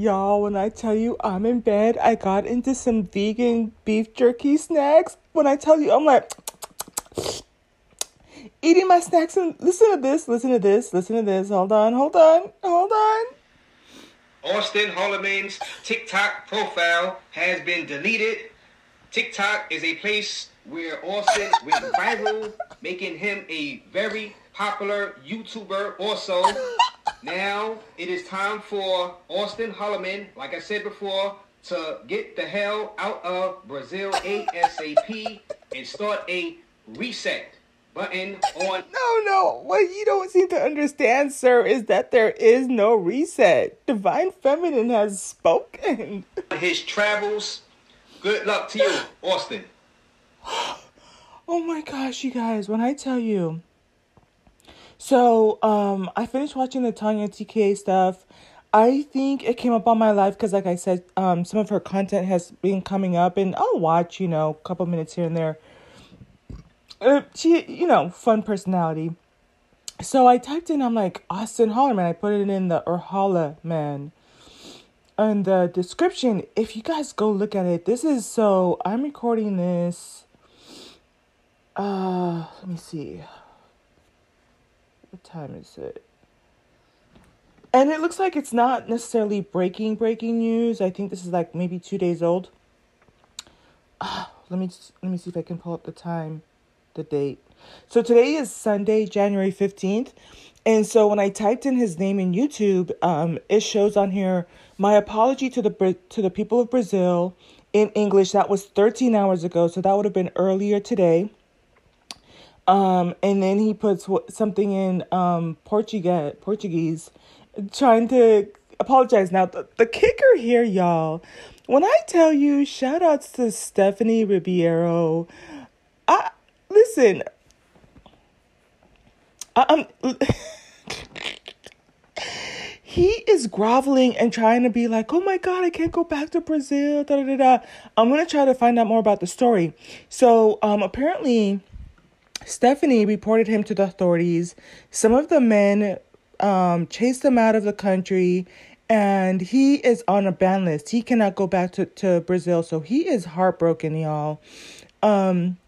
y'all, when I tell you I'm in bed, I got into some vegan beef jerky snacks. When I tell you, I'm like eating my snacks and listen to this, listen to this, listen to this. Hold on, hold on, hold on. Austin Holloman's TikTok profile has been deleted. TikTok is a place where Austin went viral, making him a very popular YouTuber also. Now it is time for Austin Holloman, like I said before, to get the hell out of Brazil ASAP and start a reset button on. No, no. What you don't seem to understand, sir, is that there is no reset. Divine Feminine has spoken. His travels. Good luck to you, Austin. oh my gosh, you guys, when I tell you. So, um, I finished watching the Tanya TK stuff. I think it came up on my life because, like I said, um, some of her content has been coming up, and I'll watch, you know, a couple minutes here and there uh, she, you know, fun personality. So I typed in, I'm like, Austin Hollerman. I put it in the or man. And the description, if you guys go look at it, this is so I'm recording this. Uh, let me see. What time is it? And it looks like it's not necessarily breaking breaking news. I think this is like maybe two days old. Let me just, let me see if I can pull up the time the date. So today is Sunday, January 15th. And so when I typed in his name in YouTube, um, it shows on here my apology to the to the people of Brazil in English. That was 13 hours ago, so that would have been earlier today. Um, and then he puts something in um, Portuguese, Portuguese, trying to apologize. Now the, the kicker here, y'all, when I tell you, shout outs to Stephanie Ribeiro. I listen, um, he is groveling and trying to be like, oh my God, I can't go back to Brazil. Da, da, da. I'm going to try to find out more about the story. So, um, apparently, Stephanie reported him to the authorities. Some of the men um, chased him out of the country, and he is on a ban list. He cannot go back to, to Brazil. So, he is heartbroken, y'all. Um,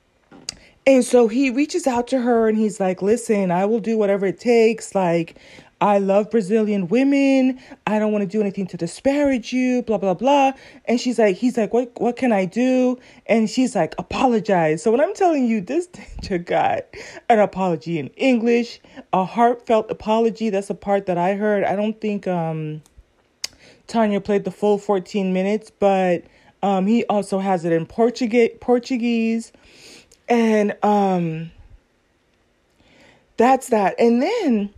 and so he reaches out to her and he's like, Listen, I will do whatever it takes. Like, I love Brazilian women. I don't want to do anything to disparage you, blah, blah, blah. And she's like, he's like, what, what can I do? And she's like, apologize. So when I'm telling you, this teacher got an apology in English, a heartfelt apology. That's a part that I heard. I don't think, um, Tanya played the full 14 minutes, but, um, he also has it in Portuguese, Portuguese. And um that's that. And then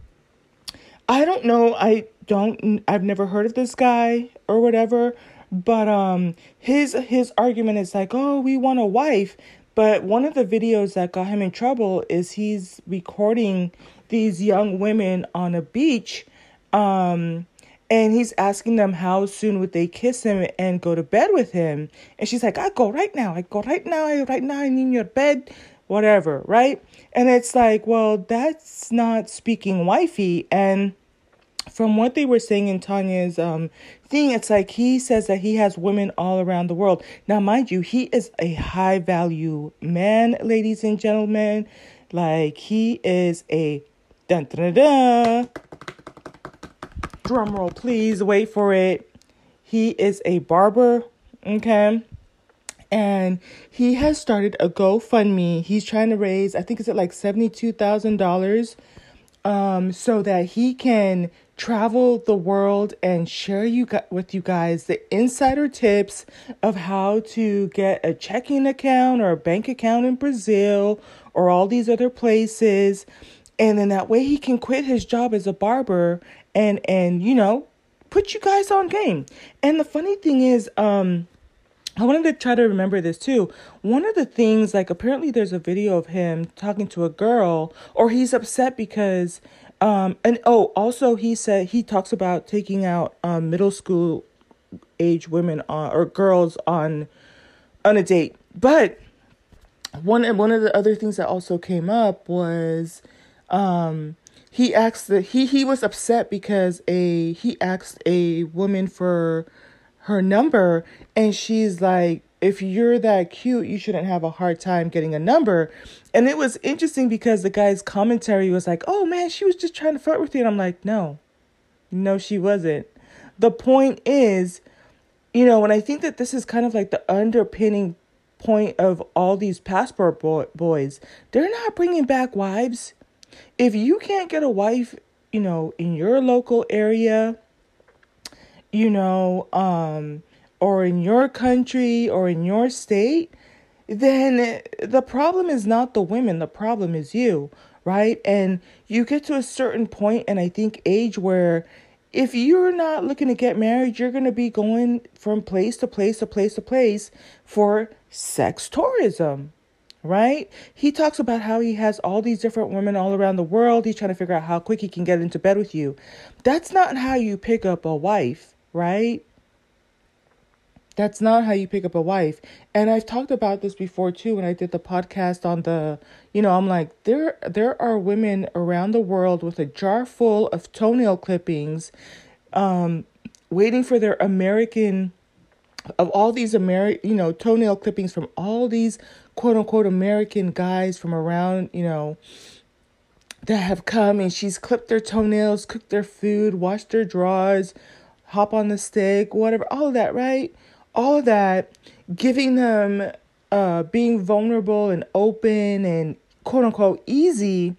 I don't know, I don't I've never heard of this guy or whatever, but um his his argument is like, "Oh, we want a wife." But one of the videos that got him in trouble is he's recording these young women on a beach um and he's asking them how soon would they kiss him and go to bed with him and she's like i go right now i go right now I, right now i'm in your bed whatever right? And it's like well that's not speaking wifey. And from what they were saying in tanya's um thing it's like he says that he has women all around the world. Now mind you he is a high value man ladies and gentlemen. Like he is a dun, dun, dun, drum roll please. Wait for it. He is a barber okay and he has started a gofundme. He's trying to raise i think it's at like $72000 um so that he can travel the world and share you with you guys the insider tips of how to get a checking account or a bank account in brazil or all these other places. And then that way he can quit his job as a barber and and you know put you guys on game. And the funny thing is um I wanted to try to remember this too. One of the things, like, apparently there's a video of him talking to a girl, or he's upset because, um, and oh, also he said he talks about taking out um, middle school age women on, or girls on on a date. But one one of the other things that also came up was um he asked that he he was upset because a he asked a woman for her number and she's like if you're that cute you shouldn't have a hard time getting a number. And it was interesting because the guy's commentary was like oh man she was just trying to flirt with you. And i'm like no. No she wasn't. The point is you know and i think that this is kind of like the underpinning point of all these passport boy- boys. They're not bringing back wives. If you can't get a wife you know in your local area you know, um, or in your country or in your state, then the problem is not the women, the problem is you, right? And you get to a certain point, and I think age where if you're not looking to get married, you're going to be going from place to place to place to place for sex tourism, right? He talks about how he has all these different women all around the world. He's trying to figure out how quick he can get into bed with you. That's not how you pick up a wife right? That's not how you pick up a wife. And I've talked about this before too when I did the podcast on the, you know, I'm like there there are women around the world with a jar full of toenail clippings um waiting for their American of all these American, you know, toenail clippings from all these quote unquote American guys from around, you know, that have come and she's clipped their toenails, cooked their food, washed their drawers, hop on the stick, whatever, all of that, right? All of that, giving them uh, being vulnerable and open and quote unquote easy.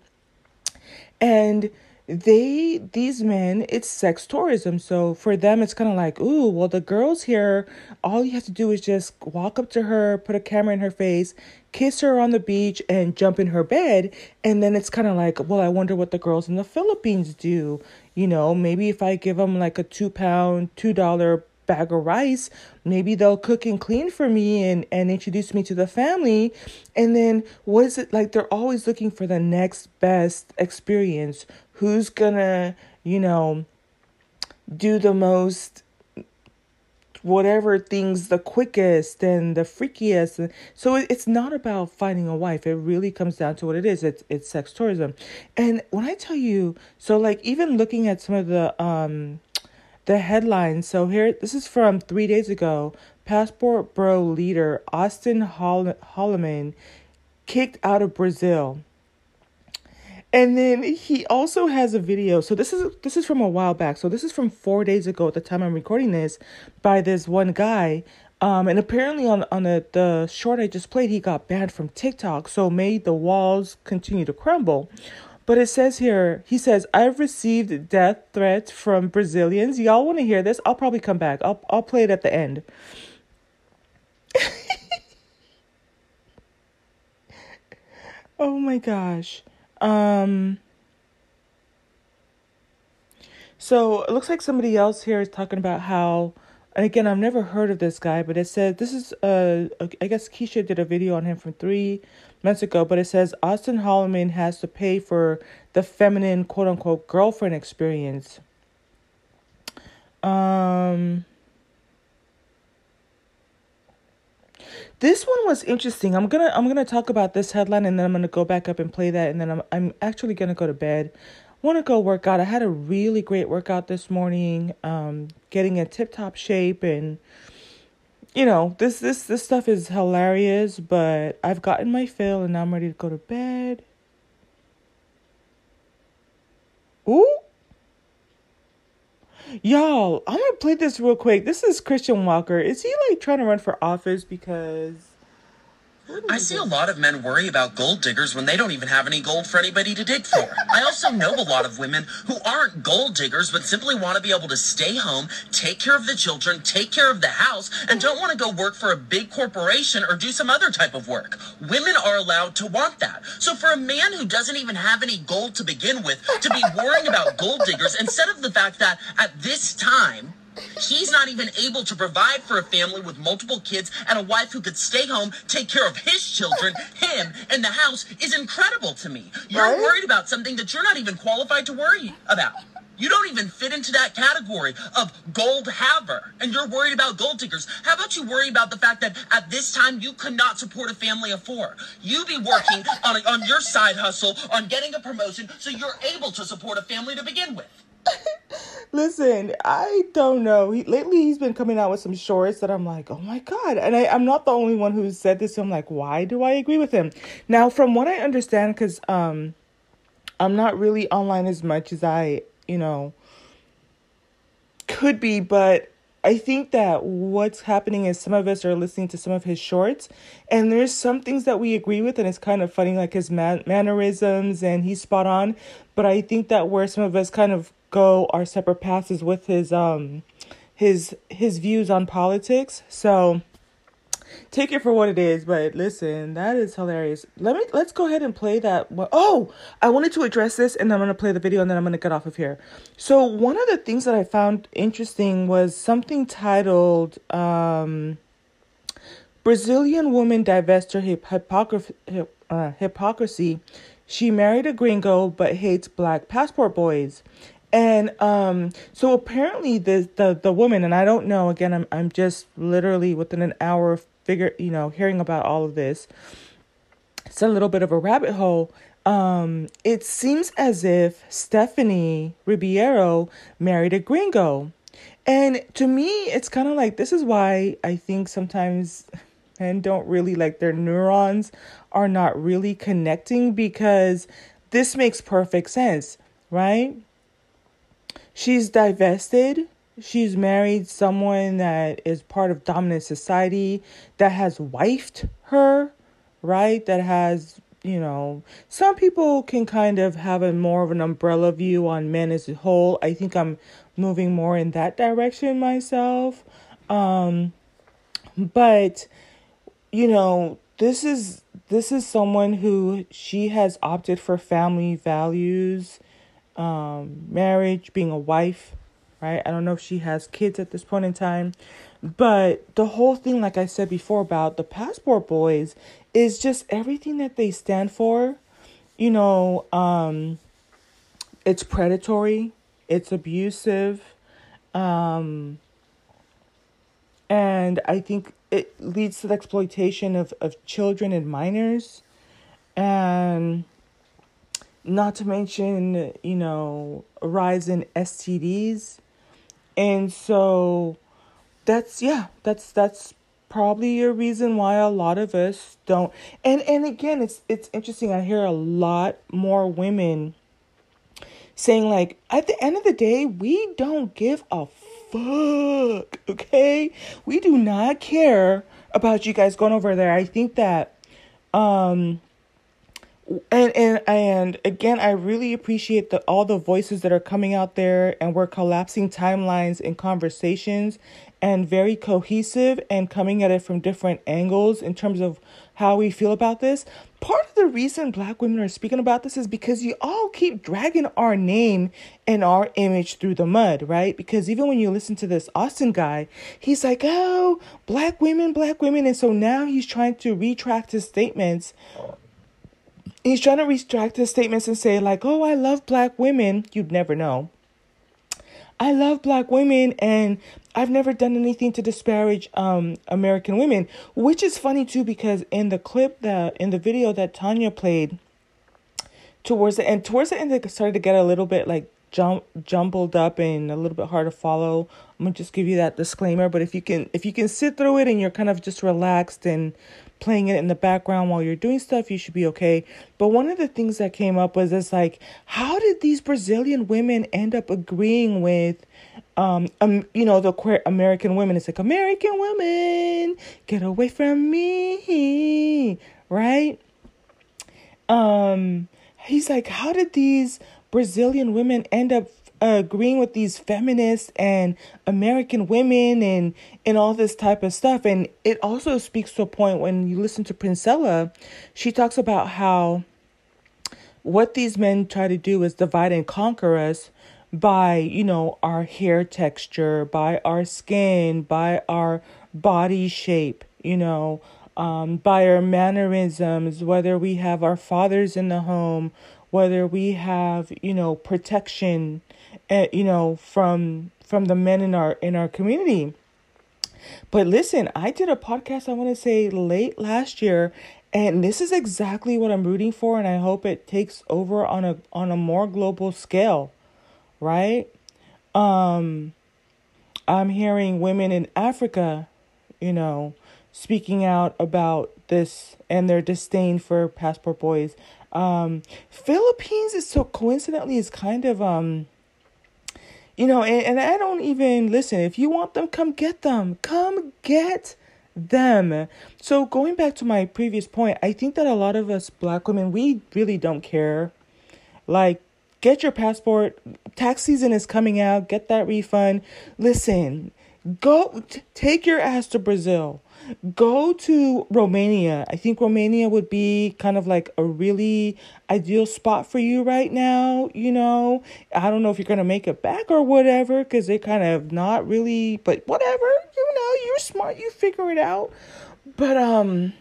And they, these men, it's sex tourism. So for them, it's kind of like, ooh, well, the girls here, all you have to do is just walk up to her, put a camera in her face, kiss her on the beach, and jump in her bed. And then it's kind of like, well, I wonder what the girls in the Philippines do. You know, maybe if I give them like a two pound, two dollar bag of rice, maybe they'll cook and clean for me and, and introduce me to the family. And then what is it like? They're always looking for the next best experience. Who's gonna, you know, do the most whatever things the quickest and the freakiest. So it's not about finding a wife. It really comes down to what it is. It's it's sex tourism. And when I tell you, so like even looking at some of the um the headlines. So here this is from 3 days ago. Passport Bro leader Austin Holl- Holloman kicked out of Brazil. And then he also has a video. So this is this is from a while back. So this is from four days ago at the time I'm recording this by this one guy. Um, and apparently on on the, the short I just played, he got banned from TikTok. So made the walls continue to crumble. But it says here, he says, I've received death threats from Brazilians. Y'all want to hear this? I'll probably come back. I'll I'll play it at the end. oh my gosh. Um so it looks like somebody else here is talking about how and again I've never heard of this guy, but it said this is uh I guess Keisha did a video on him from three months ago, but it says Austin Holloman has to pay for the feminine quote unquote girlfriend experience. Um This one was interesting. I'm gonna I'm gonna talk about this headline and then I'm gonna go back up and play that and then I'm I'm actually gonna go to bed. Want to go work out. I had a really great workout this morning. Um, getting in tip top shape and you know this this this stuff is hilarious. But I've gotten my fill and now I'm ready to go to bed. Ooh. Y'all, I'm gonna play this real quick. This is Christian Walker. Is he like trying to run for office because I see a lot of men worry about gold diggers when they don't even have any gold for anybody to dig for. I also know a lot of women who aren't gold diggers but simply want to be able to stay home, take care of the children, take care of the house, and don't want to go work for a big corporation or do some other type of work. Women are allowed to want that. So for a man who doesn't even have any gold to begin with to be worrying about gold diggers instead of the fact that at this time, He's not even able to provide for a family with multiple kids and a wife who could stay home, take care of his children, him, and the house is incredible to me. You're Right? worried about something that you're not even qualified to worry about. You don't even fit into that category of gold haver, and you're worried about gold diggers. How about you worry about the fact that at this time you could not support a family of four? You be working on, on your side hustle, on getting a promotion, so you're able to support a family to begin with. Listen, I don't know. He, lately, he's been coming out with some shorts that I'm like, oh my God. And I, I'm not the only one who said this. So I'm like, why do I agree with him? Now, from what I understand, because um, I'm not really online as much as I you know, could be, but I think that what's happening is some of us are listening to some of his shorts, and there's some things that we agree with, and it's kind of funny, like his man- mannerisms, and he's spot on. But I think that where some of us kind of go our separate paths with his um his his views on politics. So take it for what it is. But listen, that is hilarious. Let me let's go ahead and play that. Oh, I wanted to address this, and I'm gonna play the video, and then I'm gonna get off of here. So one of the things that I found interesting was something titled um, "Brazilian Woman Divests Her hip- hypocrisy." Uh, hypocrisy. She married a gringo but hates black passport boys. And um, so apparently the, the the woman and I don't know again I'm I'm just literally within an hour of figure, you know, hearing about all of this, it's a little bit of a rabbit hole. Um, it seems as if Stephanie Ribeiro married a gringo. And to me, it's kind of like this is why I think sometimes men don't really like their neurons are not really connecting because this makes perfect sense, right? She's divested she's married someone that is part of dominant society that has wifed her, right? That has, you know, some people can kind of have a more of an umbrella view on men as a whole. I think I'm moving more in that direction myself. Um but you know, this is this is someone who she has opted for family values, um, marriage, being a wife, right? I don't know if she has kids at this point in time, but the whole thing, like I said before, about the passport boys is just everything that they stand for. You know, um, it's predatory, it's abusive, um, and I think it leads to the exploitation of, of children and minors. And not to mention, you know, a rise in STDs and so that's yeah, that's that's probably a reason why a lot of us don't and and again it's it's interesting I hear a lot more women saying like at the end of the day we don't give a fuck okay? We do not care about you guys going over there. I think that um and and and again i really appreciate the all the voices that are coming out there and we're collapsing timelines and conversations and very cohesive and coming at it from different angles in terms of how we feel about this. Part of the reason black women are speaking about this is because you all keep dragging our name and our image through the mud right? Because even when you listen to this austin guy he's like oh black women black women. And so now he's trying to retract his statements he's trying to retract his statements and say like, "Oh, I love black women." You'd never know. I love black women and I've never done anything to disparage um American women, which is funny too because in the clip that in the video that Tanya played towards the end towards the end it started to get a little bit like jump jumbled up and a little bit hard to follow. I'm gonna just give you that disclaimer, but if you can if you can sit through it and you're kind of just relaxed and playing it in the background while you're doing stuff, you should be okay. But one of the things that came up was it's like, how did these Brazilian women end up agreeing with, um, um, you know, the queer American women? It's like American women, get away from me, right? Um, he's like, how did these Brazilian women end up agreeing with these feminists and American women and and all this type of stuff. And it also speaks to a point when you listen to Princella, she talks about how what these men try to do is divide and conquer us by you know our hair texture by our skin by our body shape you know um, by our mannerisms whether we have our fathers in the home whether we have you know protection uh, you know, from from the men in our in our community. But listen, I did a podcast I want to say late last year and this is exactly what I'm rooting for and I hope it takes over on a on a more global scale, right? Um I'm hearing women in Africa, you know, speaking out about this and their disdain for passport boys. Um Philippines is so coincidentally is kind of um you know, and, and I don't even listen. If you want them, come get them. Come get them. So going back to my previous point, I think that a lot of us black women, we really don't care. Like, get your passport. Tax season is coming out. Get that refund. Listen, go t- take your ass to Brazil go to Romania. I think Romania would be kind of like a really ideal spot for you right now. You know, I don't know if you're going to make it back or whatever because they're kind of not really, but whatever, you know, you're smart, you figure it out. But, um,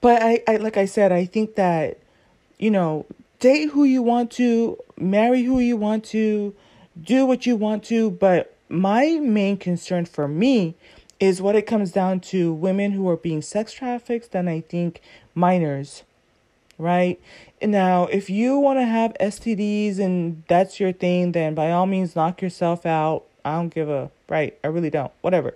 but I, I, like I said, I think that, you know, date who you want to, marry who you want to, do what you want to. But my main concern for me is what it comes down to women who are being sex trafficked and I think minors, right? Now, if you want to have STDs and that's your thing, then by all means knock yourself out. I don't give a right. I really don't. Whatever.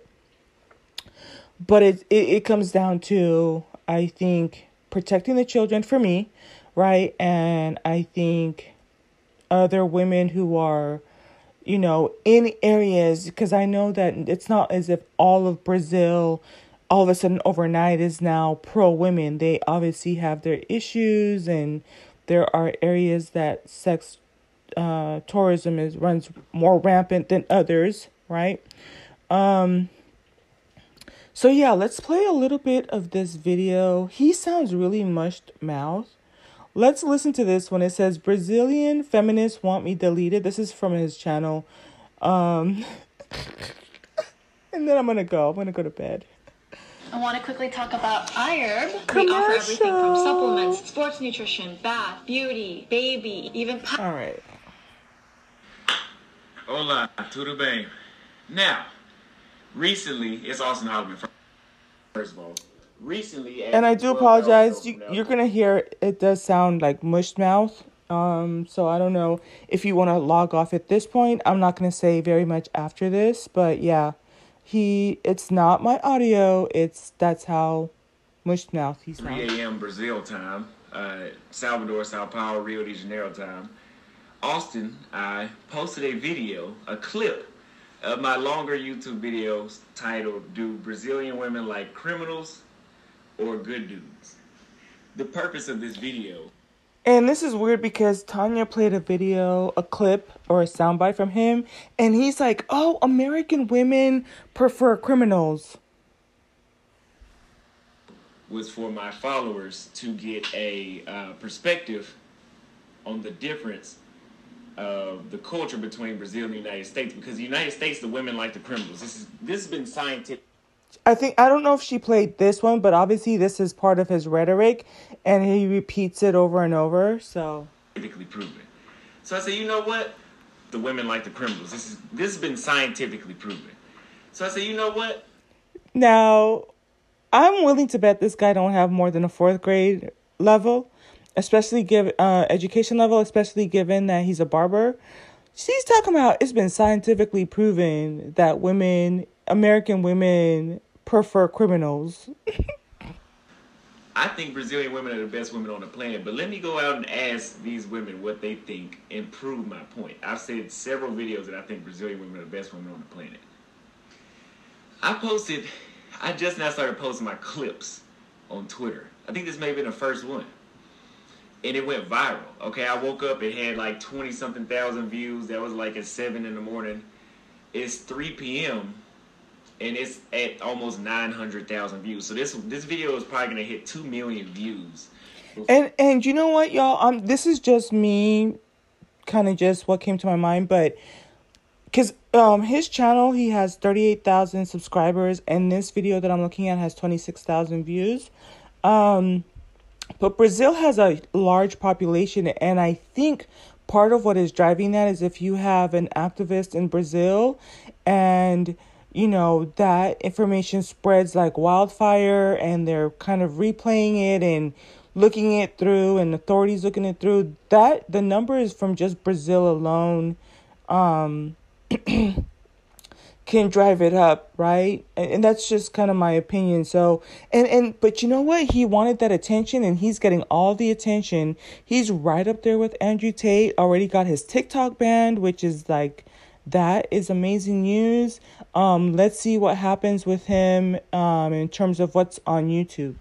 But it, it, it comes down to, I think, protecting the children for me, right? And I think other women who are you know, in areas, because I know that it's not as if all of Brazil all of a sudden overnight is now pro women. They obviously have their issues, and there are areas that sex uh, tourism is runs more rampant than others, right? Um, so yeah, let's play a little bit of this video. He sounds really mushed mouth. Let's listen to this when it says Brazilian feminists want me deleted. This is from his channel. Um, and then I'm going to go. I'm going to go to bed. I want to quickly talk about iHerb. We offer everything from supplements, sports nutrition, bath, beauty, baby, even... All right. Hola, tudo bem. Now, recently, it's Austin Holloman. First of all, recently. And I do apologize. You, you're gonna hear it does sound like mushed mouth. Um, so I don't know if you want to log off at this point. I'm not gonna say very much after this, but yeah, he. It's not my audio. It's that's how mushed mouth he sounds. 3 a.m. Brazil time, uh, Salvador, Sao Paulo, Rio de Janeiro time. Austin, I posted a video, a clip of my longer YouTube videos titled "Do Brazilian Women Like Criminals or good dudes. The purpose of this video. And this is weird because Tanya played a video, a clip, or a soundbite from him, and he's like, oh, American women prefer criminals. Was for my followers to get a uh, perspective on the difference of the culture between Brazil and the United States because the United States, the women like the criminals. This is this has been scientific. I think I don't know if she played this one, but obviously this is part of his rhetoric, and he repeats it over and over. So scientifically proven. So I said, you know what? The women like the criminals. This is this has been scientifically proven. So I said, you know what? Now, I'm willing to bet this guy don't have more than a fourth grade level, especially give uh, education level, especially given that he's a barber. She's talking about it's been scientifically proven that women, American women, prefer criminals. I think Brazilian women are the best women on the planet, but let me go out and ask these women what they think and prove my point. I've said several videos that I think Brazilian women are the best women on the planet. I posted, I just now started posting my clips on Twitter. I think this may have been the first one. And it went viral. Okay, I woke up, it had like 20 something thousand views. That was like at 7 in the morning. It's 3 p.m and it's at almost 900,000 views. So this this video is probably going to hit 2 million views. And and you know what y'all um this is just me kind of just what came to my mind but cuz um his channel he has 38,000 subscribers and this video that I'm looking at has 26,000 views. Um but Brazil has a large population and I think part of what is driving that is if you have an activist in Brazil and you know that information spreads like wildfire and they're kind of replaying it and looking it through and authorities looking it through that the number is from just Brazil alone um can drive it up, right? And, and that's just kind of my opinion. So, and and but you know what? He wanted that attention, and he's getting all the attention. He's right up there with Andrew Tate. Already got his TikTok banned, which is like that is amazing news. Um, let's see what happens with him um, in terms of what's on YouTube.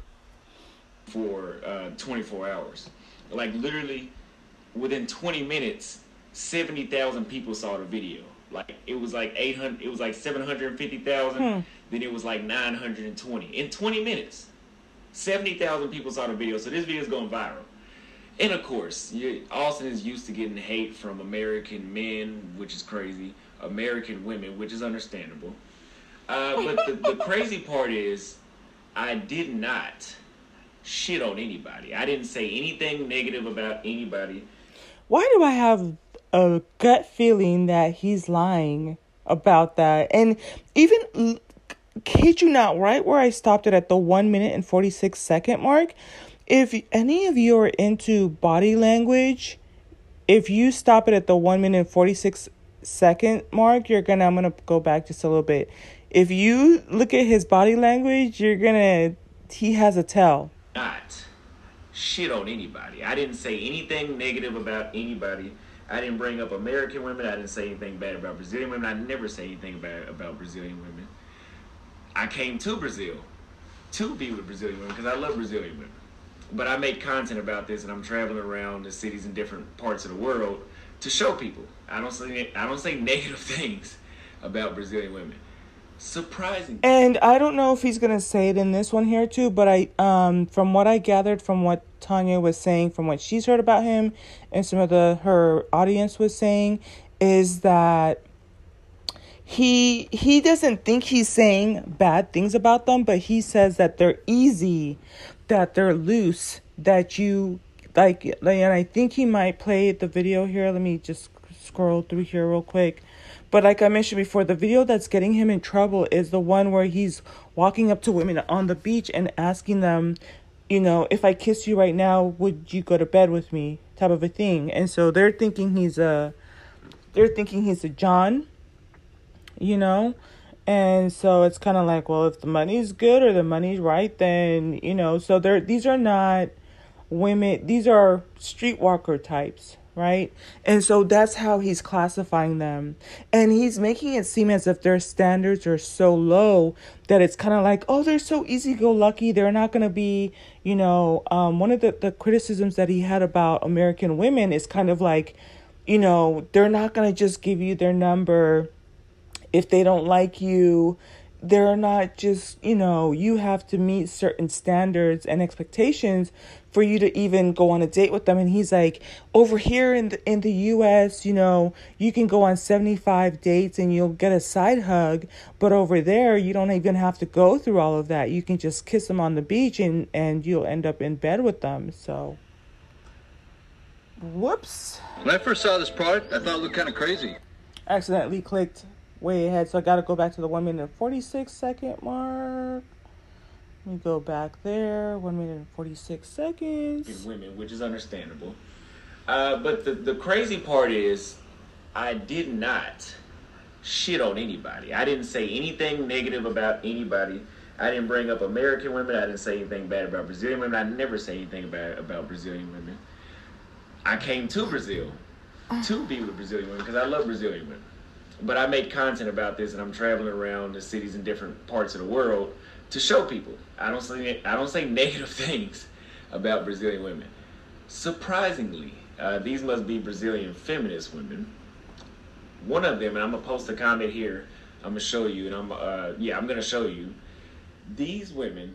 For uh, 24 hours. Like literally within 20 minutes, 70,000 people saw the video. Like it was like 800, it was like 750,000. Hmm. Then it was like 920 in 20 minutes. 70,000 people saw the video, so this video is going viral. And of course, Austin is used to getting hate from American men, which is crazy. American women, which is understandable. Uh, but the, the crazy part is, I did not shit on anybody. I didn't say anything negative about anybody. Why do I have a gut feeling that he's lying about that. And even kid you not, right where I stopped it at the one minute and 46 second mark, if any of you are into body language, if you stop it at the one minute and 46 second mark, you're gonna, I'm gonna go back just a little bit. If you look at his body language, you're gonna, he has a tell. Not shit on anybody. I didn't say anything negative about anybody. I didn't bring up American women. I didn't say anything bad about Brazilian women. I never say anything bad about Brazilian women. I came to Brazil to be with Brazilian women because I love Brazilian women. But I make content about this, and I'm traveling around the cities in different parts of the world to show people. I don't say I don't say negative things about Brazilian women surprising. And I don't know if he's gonna say it in this one here too, but I um from what I gathered from what Tanya was saying, from what she's heard about him, and some of the her audience was saying, is that he he doesn't think he's saying bad things about them, but he says that they're easy, that they're loose, that you like, and I think he might play the video here. Let me just scroll through here real quick. But like I mentioned before, the video that's getting him in trouble is the one where he's walking up to women on the beach and asking them, you know, if I kiss you right now, would you go to bed with me? Type of a thing. And so they're thinking he's a they're thinking he's a John, you know? And so it's kind of like, well, if the money's good or the money's right, then, you know, so they're these are not women, these are streetwalker types, right? And so that's how he's classifying them. And he's making it seem as if their standards are so low that it's kind of like, oh, they're so easy go lucky. They're not going to be, you know, um, one of the, the criticisms that he had about American women is kind of like, you know, they're not going to just give you their number if they don't like you they're not just, you know, you have to meet certain standards and expectations for you to even go on a date with them. And he's like over here in the in the US you know you can go on 75 dates and you'll get a side hug but over there you don't even have to go through all of that. You can just kiss them on the beach and and you'll end up in bed with them. So whoops. When I first saw this product I thought it looked kind of crazy. Accidentally clicked way ahead so I got to go back to the 1 minute 46 second mark let me go back there. One minute and 46 seconds. Women, which is understandable. Uh, but the, the crazy part is, I did not shit on anybody. I didn't say anything negative about anybody. I didn't bring up American women. I didn't say anything bad about Brazilian women. I never say anything bad about Brazilian women. I came to Brazil to be with Brazilian women because I love Brazilian women. But I make content about this and I'm traveling around the cities in different parts of the world to show people. I don't say I don't say negative things about Brazilian women. Surprisingly, uh, these must be Brazilian feminist women. One of them, and I'm gonna post a comment here. I'm gonna show you, and I'm uh, yeah, I'm gonna show you. These women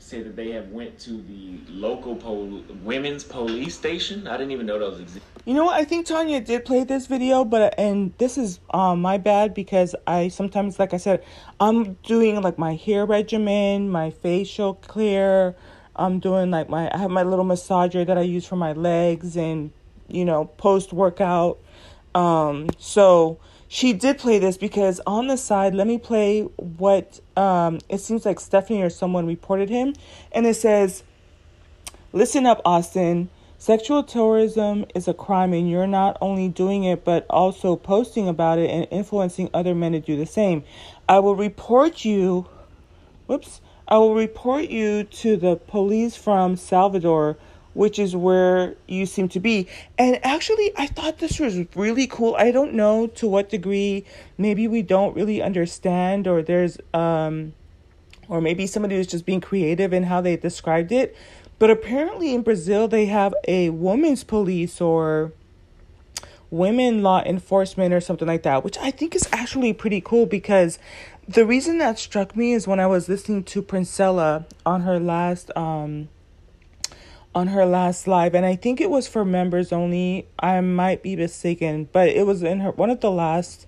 say that they have went to the local pol- women's police station. I didn't even know those existed. You know what? I think Tanya did play this video, but and this is um my bad because I sometimes, like I said, I'm doing like my hair regimen, my facial clear. I'm doing like my I have my little massager that I use for my legs and you know, post workout. Um, so she did play this because on the side, let me play what um, it seems like Stephanie or someone reported him. And it says, Listen up, Austin. Sexual tourism is a crime, and you're not only doing it, but also posting about it and influencing other men to do the same. I will report you. Whoops. I will report you to the police from Salvador, which is where you seem to be. And actually, I thought this was really cool. I don't know to what degree maybe we don't really understand, or there's, um, or maybe somebody was just being creative in how they described it. But apparently in Brazil, they have a women's police or women law enforcement or something like that, which I think is actually pretty cool because the reason that struck me is when I was listening to Princella on her last um on her last live and I think it was for members only. I might be mistaken, but it was in her one of the last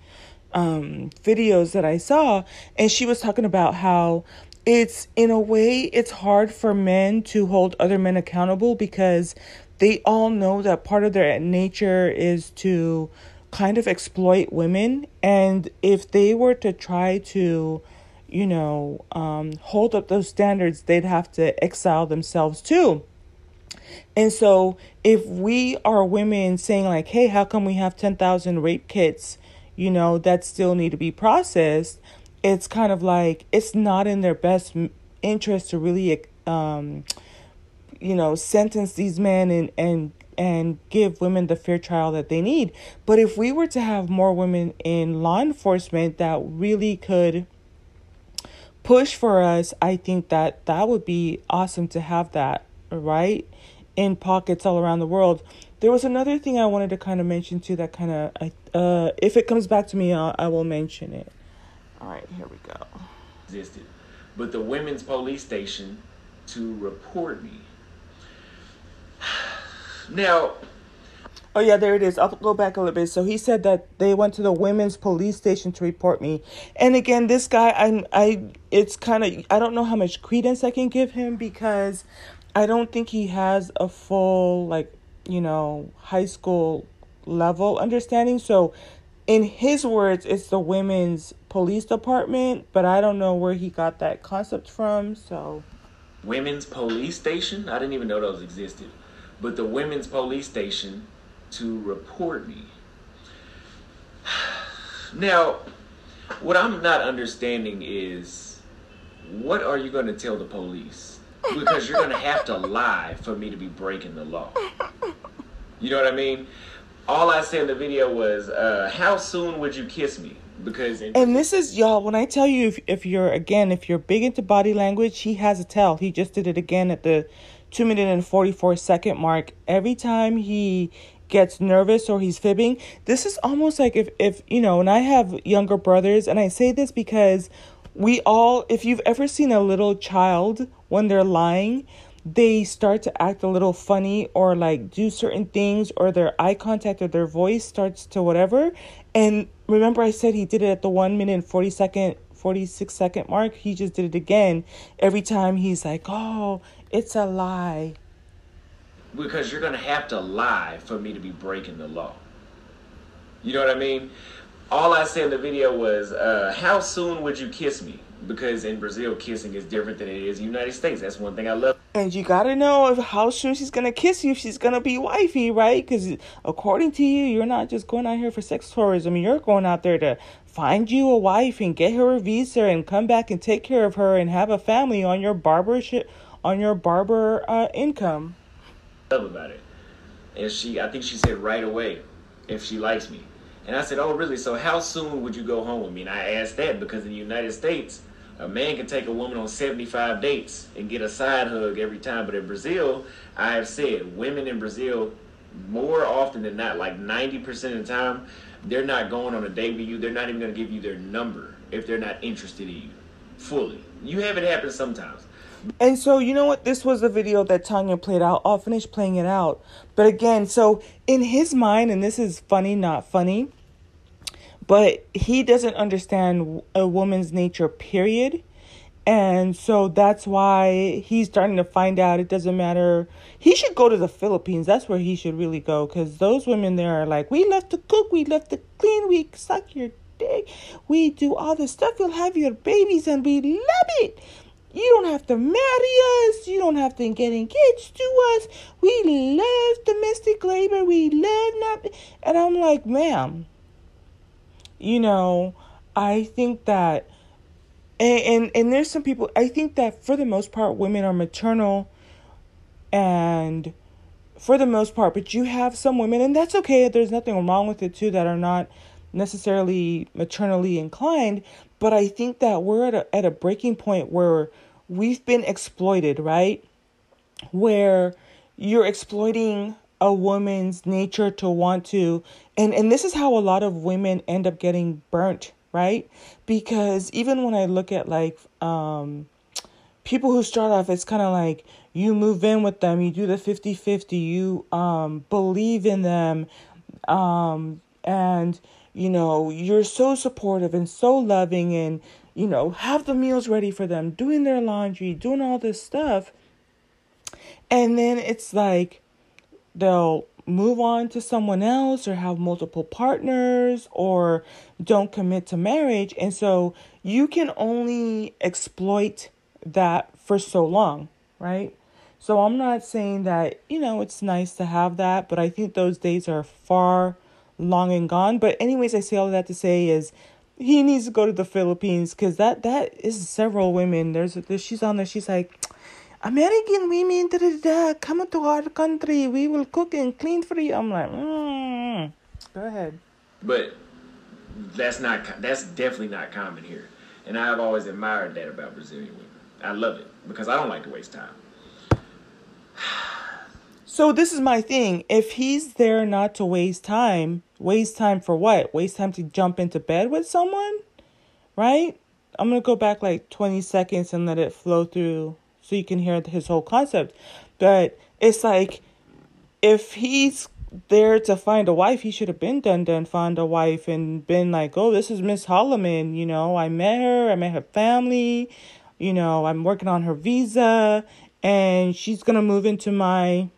um videos that I saw and she was talking about how it's in a way it's hard for men to hold other men accountable because they all know that part of their nature is to kind of exploit women and if they were to try to you know um, hold up those standards they'd have to exile themselves too and so if we are women saying like hey how come we have 10,000 rape kits you know that still need to be processed? It's kind of like it's not in their best interest to really um, you know sentence these men and and and give women the fair trial that they need. But if we were to have more women in law enforcement that really could push for us i think that that would be awesome to have that right in pockets all around the world there was another thing i wanted to kind of mention too that kind of uh if it comes back to me I'll, i will mention it all right, here we go. Existed, but the women's police station to report me. Now, Oh yeah, there it is. I'll go back a little bit. So he said that they went to the women's police station to report me. And again, this guy I'm, I it's kind of I don't know how much credence I can give him because I don't think he has a full like, you know, high school level understanding. So in his words, it's the women's police department, but I don't know where he got that concept from. So, women's police station? I didn't even know those existed. But the women's police station to report me. Now, what I'm not understanding is what are you going to tell the police? Because you're going to have to lie for me to be breaking the law. You know what I mean? all I said in the video was, uh, "How soon would you kiss me?" Because and this is y'all. When I tell you, if if you're again, if you're big into body language, he has a tell. He just did it again at the two minute and forty four second mark. Every time he gets nervous or he's fibbing, this is almost like if if you know. And I have younger brothers, and I say this because we all, if you've ever seen a little child when they're lying they start to act a little funny or like do certain things or their eye contact or their voice starts to whatever. And remember I said he did it at the 1 minute and 40 second 46 second mark. He just did it again every time he's like, "Oh, it's a lie." Because you're going to have to lie for me to be breaking the law. You know what I mean? All I said in the video was, uh, "How soon would you kiss me?" because in Brazil, kissing is different than it is in the United States. That's one thing I love. And you gotta know if how soon she's gonna kiss you if she's gonna be wifey, right? Because according to you, you're not just going out here for sex tourism. You're going out there to find you a wife and get her a visa and come back and take care of her and have a family on your barber sh- on your barber uh, income. Love about it, and she, I think she said right away if she likes me. And I said, "Oh, really? So how soon would you go home with me?" And I asked that because in the United States, a man can take a woman on 75 dates and get a side hug every time. But in Brazil, I have said women in Brazil, more often than not, like 90% of the time, they're not going on a date with you. They're not even going to give you their number if they're not interested in you fully. You have it happen sometimes. And so, you know what? This was the video that Tanya played out. I'll finish playing it out. But again, so in his mind, and this is funny, not funny but he doesn't understand a woman's nature, period. And so that's why he's starting to find out it doesn't matter. He should go to the Philippines. That's where he should really go because those women there are like, we love to cook, we love to clean, we suck your dick, we do all this stuff, you'll have your babies, and we love it. You don't have to marry us. You don't have to get engaged to us. We love domestic labor. We love not. And I'm like, ma'am, you know, I think that and, and and there's some people I think that for the most part women are maternal and for the most part but you have some women and that's okay there's nothing wrong with it too that are not necessarily maternally inclined but I think that we're at a, at a breaking point where we've been exploited right? Where you're exploiting a woman's nature to want to. And and this is how a lot of women end up getting burnt right? Because even when i look at like um people who start off it's kind of like you move in with them you do the 50-50 you um believe in them um and you know you're so supportive and so loving and you know have the meals ready for them doing their laundry doing all this stuff and then it's like they'll move on to someone else or have multiple partners or don't commit to marriage. And so you can only exploit that for so long, right? So I'm not saying that, you know, it's nice to have that, but I think those days are far long and gone. But anyways, I say all that to say is he needs to go to the Philippines because that that is several women. There's, there's she's on there. She's like, American women, da, da, da, come to our country. We will cook and clean for you. I'm like, mm. go ahead. But that's not that's definitely not common here, and I've always admired that about Brazilian women. I love it because I don't like to waste time. So this is my thing. If he's there not to waste time, waste time for what? Waste time to jump into bed with someone? Right? I'm going to go back like 20 seconds and let it flow through so you can hear his whole concept. But it's like if he's there to find a wife, he should have been done done find a wife and been like, oh, this is Miss Holloman. You know, I met her, I met her family. You know, I'm working on her visa, and she's gonna move into my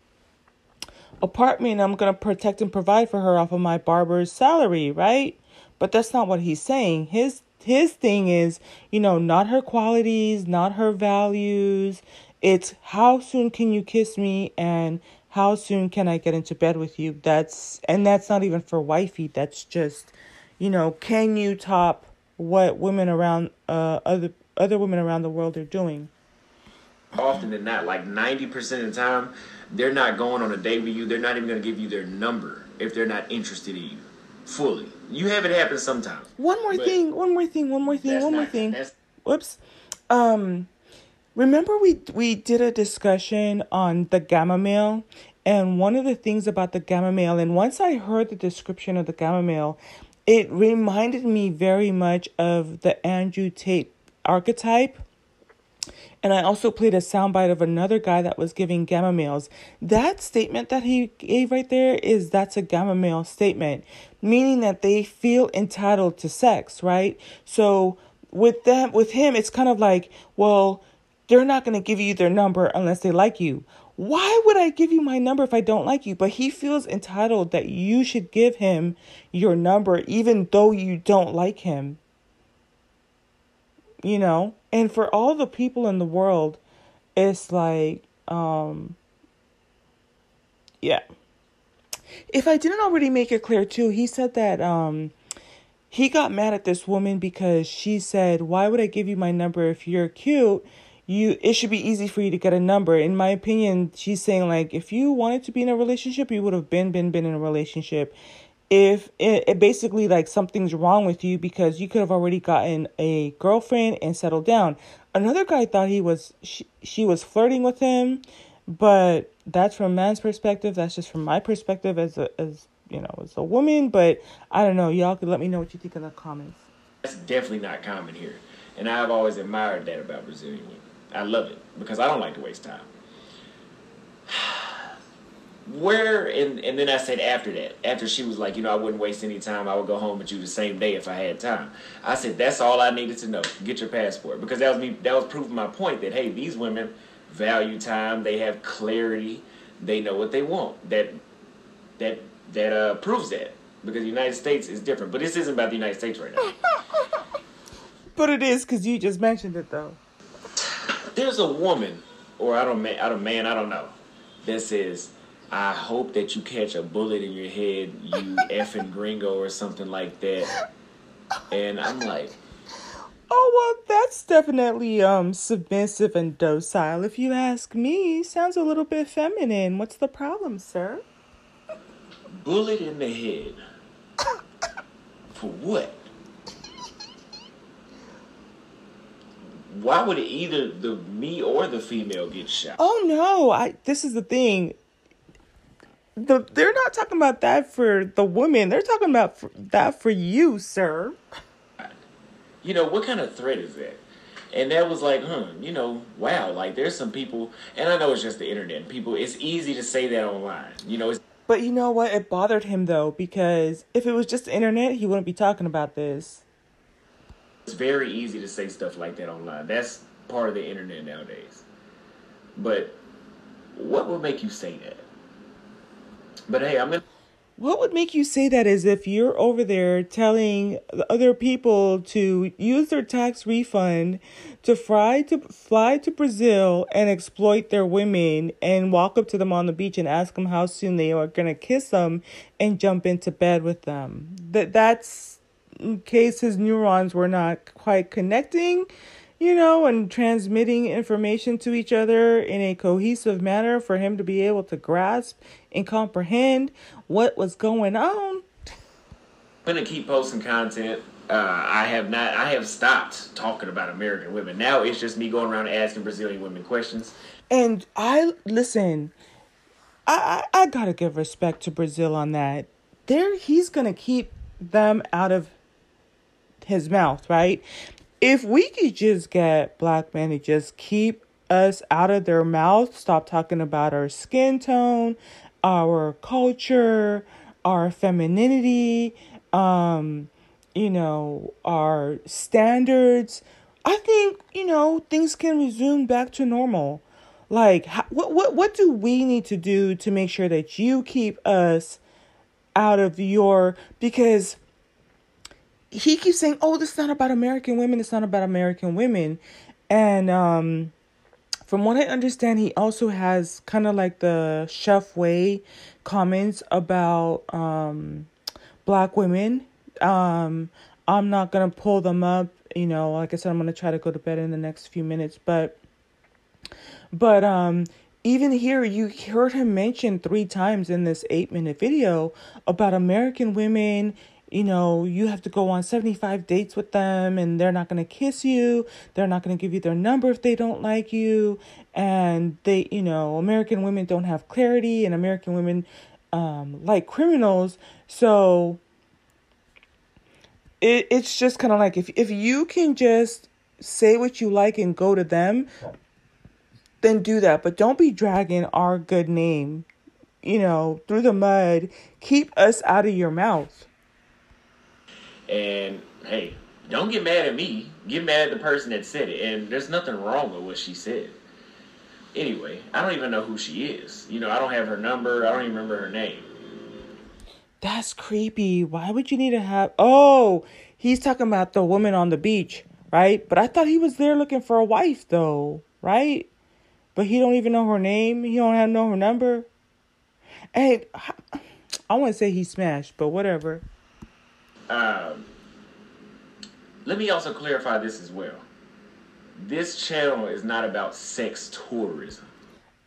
apartment. I'm gonna protect and provide for her off of my barber's salary, right? But that's not what he's saying. His his thing is, you know, not her qualities, not her values. It's how soon can you kiss me and how soon can I get into bed with you? That's and that's not even for wifey. That's just, you know, can you top what women around uh other other women around the world are doing? Often than not, like ninety percent of the time, they're not going on a date with you. They're not even going to give you their number if they're not interested in you fully. You have it happen sometimes. One more thing, one more thing, one more thing, one more thing. Whoops. Um remember we we did a discussion on the gamma male and one of the things about the gamma male and once I heard the description of the gamma male, it reminded me very much of the Andrew Tate archetype and I also played a soundbite of another guy that was giving gamma males. That statement that he gave right there is that's a gamma male statement, meaning that they feel entitled to sex, right? So with them, with him, it's kind of like, well, they're not going to give you their number unless they like you. Why would I give you my number if I don't like you? But he feels entitled that you should give him your number even though you don't like him you know? And for all the people in the world it's like um yeah. If i didn't already make it clear too he said that um he got mad at this woman because she said why would i give you my number? If you're cute you it should be easy for you to get a number. In my opinion she's saying like if you wanted to be in a relationship you would have been been been in a relationship if it, it, basically like something's wrong with you because you could have already gotten a girlfriend and settled down. Another guy thought he was she, she was flirting with him, but that's from man's perspective. That's just from my perspective as a as you know as a woman. But I don't know. Y'all could let me know what you think in the comments. That's definitely not common here, and I've always admired that about Brazilian women. I love it because I don't like to waste time. Where and and then I said after that, after she was like, you know, I wouldn't waste any time. I would go home with you the same day if I had time. I said that's all I needed to know. Get your passport because that was me. That was proving my point that hey, these women value time. They have clarity. They know what they want. That that that uh, proves that because the United States is different. But this isn't about the United States right now. but it is because you just mentioned it though. There's a woman, or I don't, I don't, man, I don't know, that says I hope that you catch a bullet in your head, you effing gringo or something like that. And I'm like, Oh well, that's definitely um submissive and docile. If you ask me, sounds a little bit feminine. What's the problem, sir? Bullet in the head. For what? Why would either the me or the female get shot? Oh no! I this is the thing the they're not talking about that for the woman. They're talking about for, that for you, sir. You know what kind of threat is that? And that was like, huh, you know, wow, like there's some people, and I know it's just the internet. People, it's easy to say that online, you know. but you know what? It bothered him though because if it was just the internet, he wouldn't be talking about this. It's very easy to say stuff like that online. That's part of the internet nowadays. But what would make you say that? But hey, I'm gonna. What would make you say that is if you're over there telling other people to use their tax refund to fly to fly to Brazil and exploit their women and walk up to them on the beach and ask them how soon they are going to kiss them and jump into bed with them. That that's in case his neurons were not quite connecting you know, and transmitting information to each other in a cohesive manner for him to be able to grasp and comprehend what was going on. I'm gonna keep posting content. Uh, I have not. I have stopped talking about American women. Now it's just me going around asking Brazilian women questions. And I listen. I I, I gotta give respect to Brazil on that. There, he's gonna keep them out of his mouth, right? If we could just get black men to just keep us out of their mouth, stop talking about our skin tone, our culture, our femininity, um, you know, our standards, I think, you know, things can resume back to normal. Like, how, what, what, what do we need to do to make sure that you keep us out of your, because he keeps saying, "Oh, this is not about American women. It's not about American women," and um, from what I understand, he also has kind of like the chef way comments about um, black women. Um, I'm not gonna pull them up. You know, like I said, I'm gonna try to go to bed in the next few minutes, but but um even here you heard him mention three times in this eight minute video about american women you know, you have to go on 75 dates with them and they're not going to kiss you. They're not going to give you their number if they don't like you. And they, you know, American women don't have clarity and American women um, like criminals. So it, it's just kind of like if, if you can just say what you like and go to them, then do that. But don't be dragging our good name, you know, through the mud. Keep us out of your mouth. And hey, don't get mad at me. Get mad at the person that said it. And there's nothing wrong with what she said. Anyway, I don't even know who she is. You know, I don't have her number. I don't even remember her name. That's creepy. Why would you need to have? Oh, he's talking about the woman on the beach, right? But I thought he was there looking for a wife, though, right? But he don't even know her name. He don't have know her number. Hey, I want to say he smashed, but whatever. Um, let me also clarify this as well. This channel is not about sex tourism.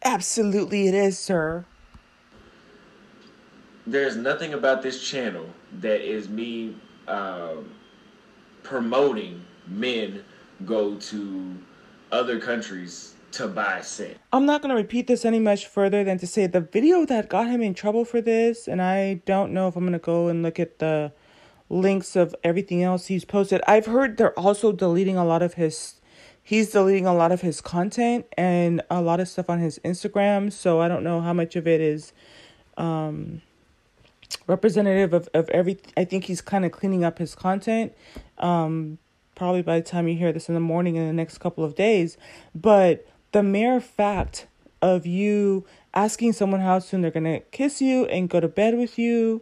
Absolutely, it is, sir. There's nothing about this channel that is me uh, promoting men go to other countries to buy sex. I'm not going to repeat this any much further than to say the video that got him in trouble for this, and I don't know if I'm going to go and look at the links of everything else he's posted. I've heard they're also deleting a lot of his he's deleting a lot of his content and a lot of stuff on his Instagram, so I don't know how much of it is um, representative of, of every I think he's kind of cleaning up his content. Um, probably by the time you hear this in the morning in the next couple of days. But the mere fact of you asking someone how soon they're gonna kiss you and go to bed with you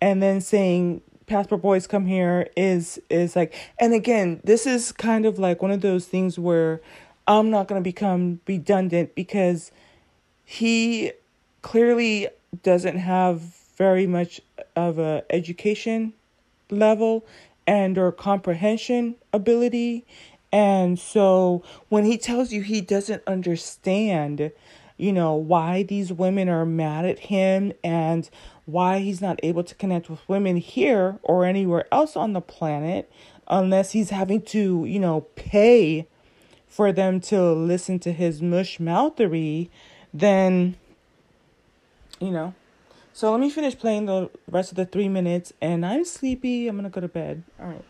and then saying passport boys come here is is like and again this is kind of like one of those things where i'm not going to become redundant because he clearly doesn't have very much of a education level and or comprehension ability. And so when he tells you he doesn't understand you know why these women are mad at him and why he's not able to connect with women here or anywhere else on the planet unless he's having to, you know, pay for them to listen to his mush mouthery, then, you know. So let me finish playing the rest of the three minutes, and I'm sleepy. I'm gonna go to bed. All right.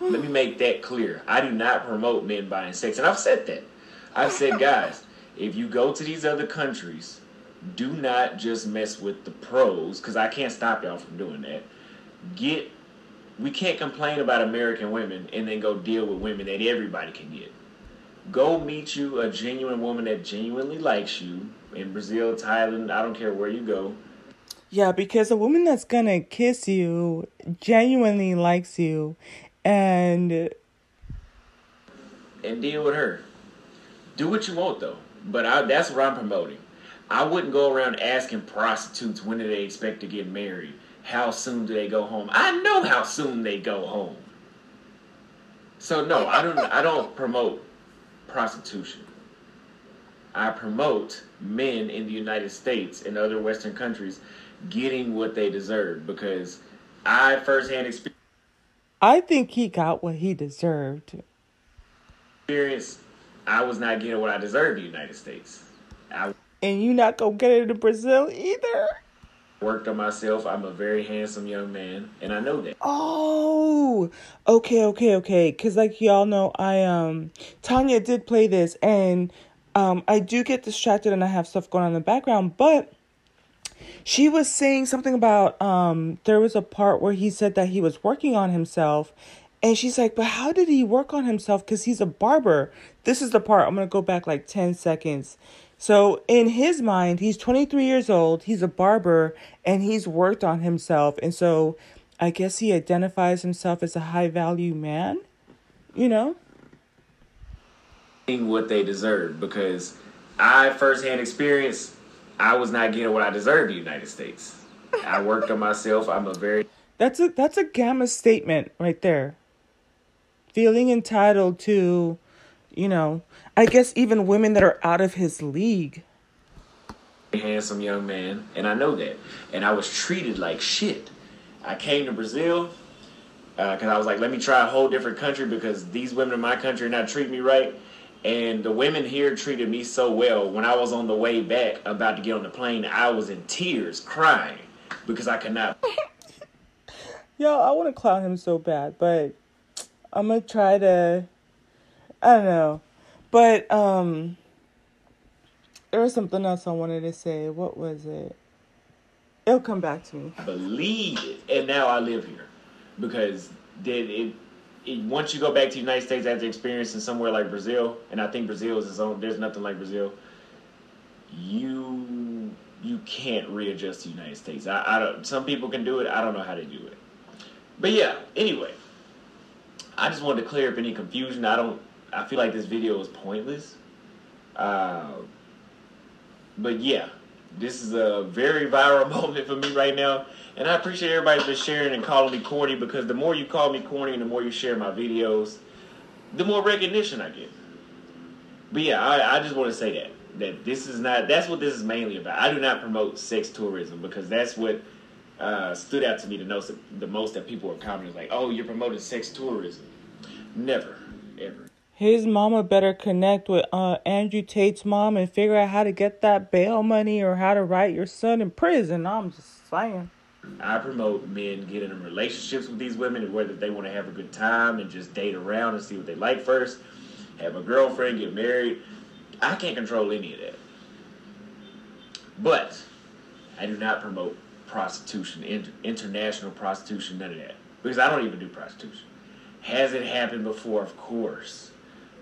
Let me make that clear. I do not promote men buying sex, and I've said that. I've said, guys, if you go to these other countries do not just mess with the pros because I can't stop y'all from doing that. Get we can't complain about American women and then go deal with women that everybody can get. Go meet you a genuine woman that genuinely likes you in Brazil, Thailand, I don't care where you go. Yeah, because a woman that's gonna kiss you genuinely likes you and and deal with her. Do what you want though. But I, that's what I'm promoting. I wouldn't go around asking prostitutes when do they expect to get married. How soon do they go home? I know how soon they go home. So no, I don't. I don't promote prostitution. I promote men in the United States and other Western countries getting what they deserve because I firsthand experience. I think he got what he deserved. Experience. I was not getting what I deserved in the United States. I and you not gonna get it in Brazil either. Worked on myself. I'm a very handsome young man, and I know that. Oh, okay, okay, okay. Cause like y'all know, I um Tanya did play this, and um I do get distracted and I have stuff going on in the background, but she was saying something about um there was a part where he said that he was working on himself and she's like, but how did he work on himself? Because he's a barber. This is the part. I'm going to go back like 10 seconds. So in his mind, he's 23 years old, he's a barber, and he's worked on himself. And so I guess he identifies himself as a high value man, you know? What they deserve because I firsthand experience, I was not getting what I deserved in the United States. I worked on myself. I'm a very That's a that's a gamma statement right there. Feeling entitled to, you know, I guess even women that are out of his league. Handsome young man, and I know that. And I was treated like shit. I came to Brazil because uh, I was like, let me try a whole different country because these women in my country are not treating me right. And the women here treated me so well. When I was on the way back, about to get on the plane, I was in tears, crying because I could not. Yo, I want to clown him so bad, but I'm gonna try to. I don't know. But um there was something else I wanted to say. What was it? It'll come back to me. Believe it. And now I live here. Because did it, it once you go back to the United States after experiencing somewhere like Brazil, and I think Brazil is its own there's nothing like Brazil, you you can't readjust the United States. I, I don't some people can do it, I don't know how to do it. But yeah, anyway. I just wanted to clear up any confusion. I don't I feel like this video is pointless. Uh, but yeah, this is a very viral moment for me right now. And I appreciate everybody for sharing and calling me corny because the more you call me corny and the more you share my videos, the more recognition I get. But yeah, I, I just want to say that. That this is not, that's what this is mainly about. I do not promote sex tourism because that's what uh, stood out to me the most, the most that people were commenting like, oh, you're promoting sex tourism. Never, ever his mama better connect with uh, Andrew Tate's mom and figure out how to get that bail money or how to write your son in prison. I'm just saying. I promote men getting in relationships with these women and whether they want to have a good time and just date around and see what they like first, have a girlfriend, get married. I can't control any of that. But I do not promote prostitution, inter- international prostitution, none of that. Because I don't even do prostitution. Has it happened before? Of course.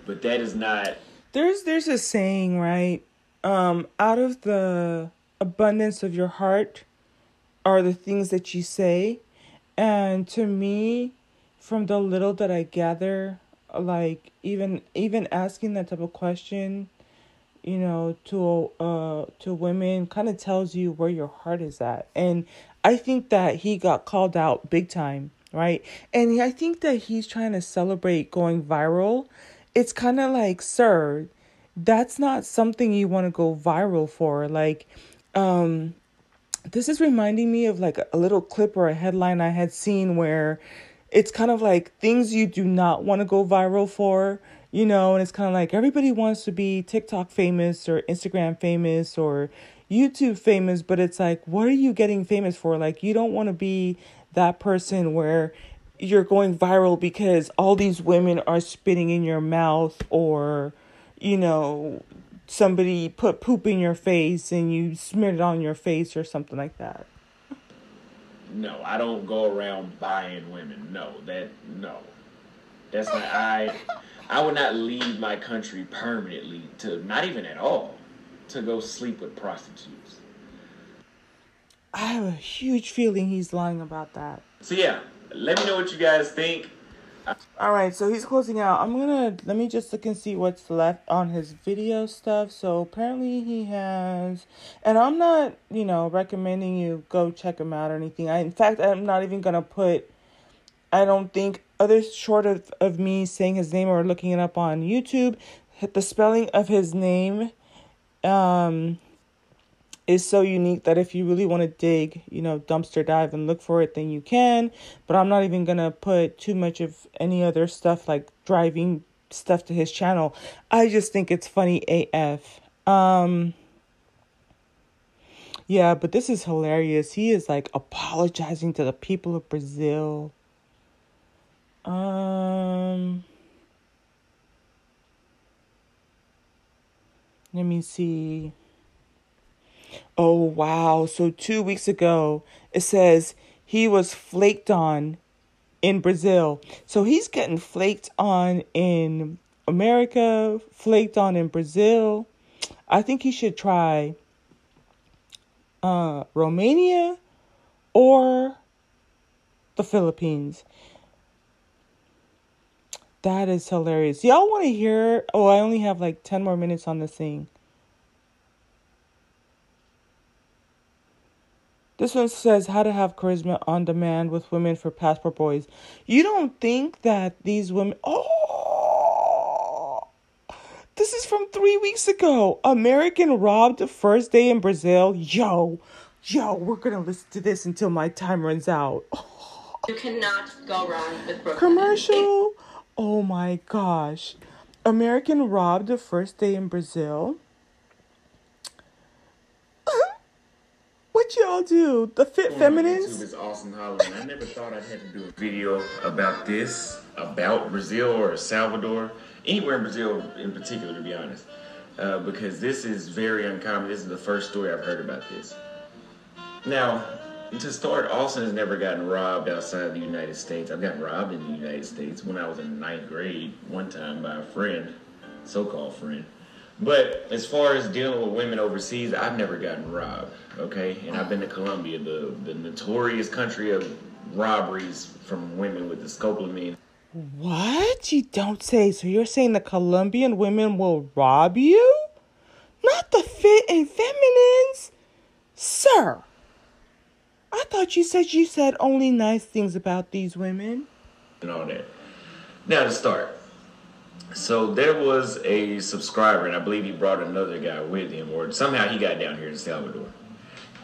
But that is not. There's there's a saying, right? Um, out of the abundance of your heart are the things that you say. And to me, from the little that I gather, like even even asking that type of question, you know, to uh to women kind of tells you where your heart is at. And I think that he got called out big time, right? And I think that he's trying to celebrate going viral. It's kind of like, sir, that's not something you want to go viral for. Like, um, this is reminding me of like a little clip or a headline I had seen where it's kind of like things you do not want to go viral for, you know, and it's kind of like everybody wants to be TikTok famous or Instagram famous or YouTube famous, but it's like, what are you getting famous for? Like, you don't want to be that person where you're going viral because all these women are spitting in your mouth or, you know, somebody put poop in your face and you smeared it on your face or something like that. No, I don't go around buying women. No, that no. That's not I I would not leave my country permanently to not even at all to go sleep with prostitutes. I have a huge feeling he's lying about that. So yeah, let me know what you guys think. All right, so he's closing out. I'm gonna let me just look and see what's left on his video stuff. So apparently he has, and I'm not, you know, recommending you go check him out or anything. I, in fact, I'm not even gonna put. I don't think other short of of me saying his name or looking it up on YouTube, the spelling of his name, um, is so unique that if you really want to dig, you know, dumpster dive and look for it, then you can. But I'm not even going to put too much of any other stuff like driving stuff to his channel. I just think it's funny AF. Um Yeah, but this is hilarious. He is like apologizing to the people of Brazil. Um Let me see. Oh, wow. So, two weeks ago, it says he was flaked on in Brazil. So, he's getting flaked on in America, flaked on in Brazil. I think he should try uh, Romania or the Philippines. That is hilarious. Y'all want to hear? Oh, I only have like 10 more minutes on this thing. This one says how to have charisma on demand with women for passport boys. You don't think that these women. Oh! This is from three weeks ago. American robbed the first day in Brazil. Yo, yo, we're gonna listen to this until my time runs out. You cannot go wrong with Brooklyn. Commercial. Oh my gosh. American robbed the first day in Brazil. What y'all do? The Fit YouTube Feminines? is awesome Holland. I never thought I'd have to do a video about this, about Brazil or El Salvador, anywhere in Brazil in particular, to be honest, uh, because this is very uncommon. This is the first story I've heard about this. Now, to start, Austin has never gotten robbed outside of the United States. I've gotten robbed in the United States when I was in ninth grade one time by a friend, so-called friend. But as far as dealing with women overseas, I've never gotten robbed. Okay, and I've been to Colombia, the the notorious country of robberies from women with the scopolamine. What? You don't say. So you're saying the Colombian women will rob you? Not the Fit and Feminines? Sir. I thought you said you said only nice things about these women. and all that. Now to start. So there was a subscriber, and I believe he brought another guy with him, or somehow he got down here to Salvador.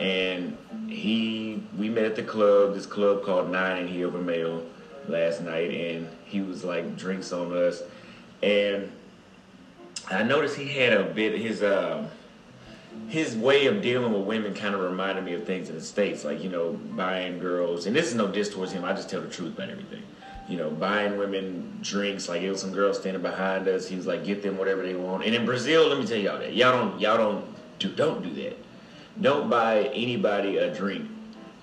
And he, we met at the club, this club called Nine and Hill Vermel last night, and he was like drinks on us, and I noticed he had a bit his um his way of dealing with women kind of reminded me of things in the states, like you know buying girls, and this is no diss towards him. I just tell the truth about everything. You know, buying women drinks. Like it was some girls standing behind us. He was like, get them whatever they want. And in Brazil, let me tell y'all that y'all don't y'all don't do don't do that. don't buy anybody a drink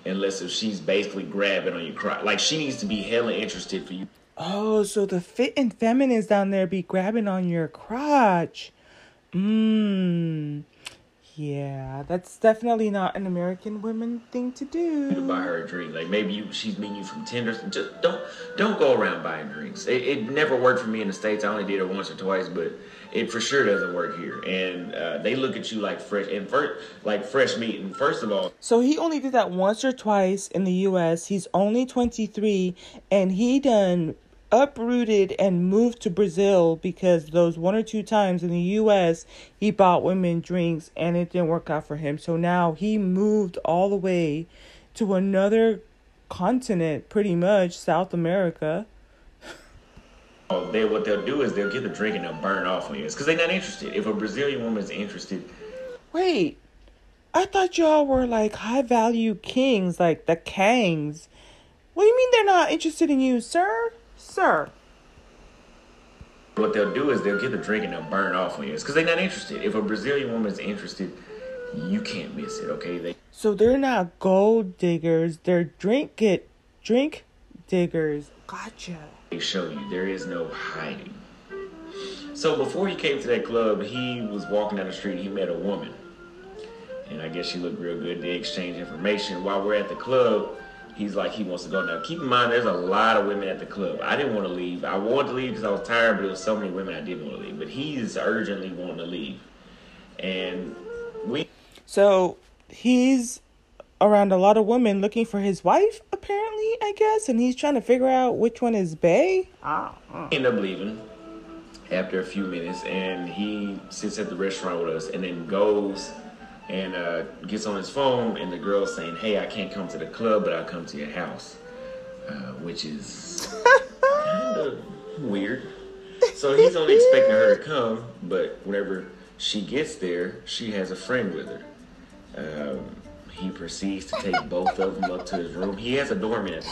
unless if she's basically grabbing on your crotch. Like she needs to be hella interested for you. Oh, so the fit and feminines down there be grabbing on your crotch. Mmm. Yeah, that's definitely not an American women thing to do. To buy her a drink, like maybe you, she's meeting you from Tinder. Just don't don't go around buying drinks. It, it never worked for me in the states. I only did it once or twice, but it for sure doesn't work here. And uh, they look at you like fresh and first like fresh meat. And first of all, so he only did that once or twice in the U.S. He's only twenty three, and he done uprooted and moved to Brazil because those one or two times in the US he bought women drinks and it didn't work out for him. So now he moved all the way to another continent, pretty much South America. Oh, they what they'll do is they'll get the drink and they'll burn off on you. It's because they're not interested. If a Brazilian woman is interested, wait, I thought y'all were like high value kings, like the Kangs. What do you mean they're not interested in you, sir? Sir. What they'll do is they'll get the drink and they'll burn off on you. It's because they're not interested. If a Brazilian woman is interested, you can't miss it, okay? They So they're not gold diggers, they're drink it, drink diggers. Gotcha. They show you there is no hiding. So before he came to that club, he was walking down the street, he met a woman. And I guess she looked real good. They exchanged information. While we're at the club, he's like he wants to go now. Keep in mind, there's a lot of women at the club. I didn't want to leave. I wanted to leave because I was tired, but there was so many women I didn't want to leave. But he's urgently wanting to leave, and we. So he's around a lot of women looking for his wife, apparently, I guess, and he's trying to figure out which one is Bay. Ah, uh. End up leaving after a few minutes, and he sits at the restaurant with us, and then goes and uh, gets on his phone, and the girl's saying, "Hey, I can't come to the club, but I'll come to your house," uh, which is kind of weird. So he's only expecting her to come, but whenever she gets there, she has a friend with her. Um, he proceeds to take both of them up to his room. He has a doorman. And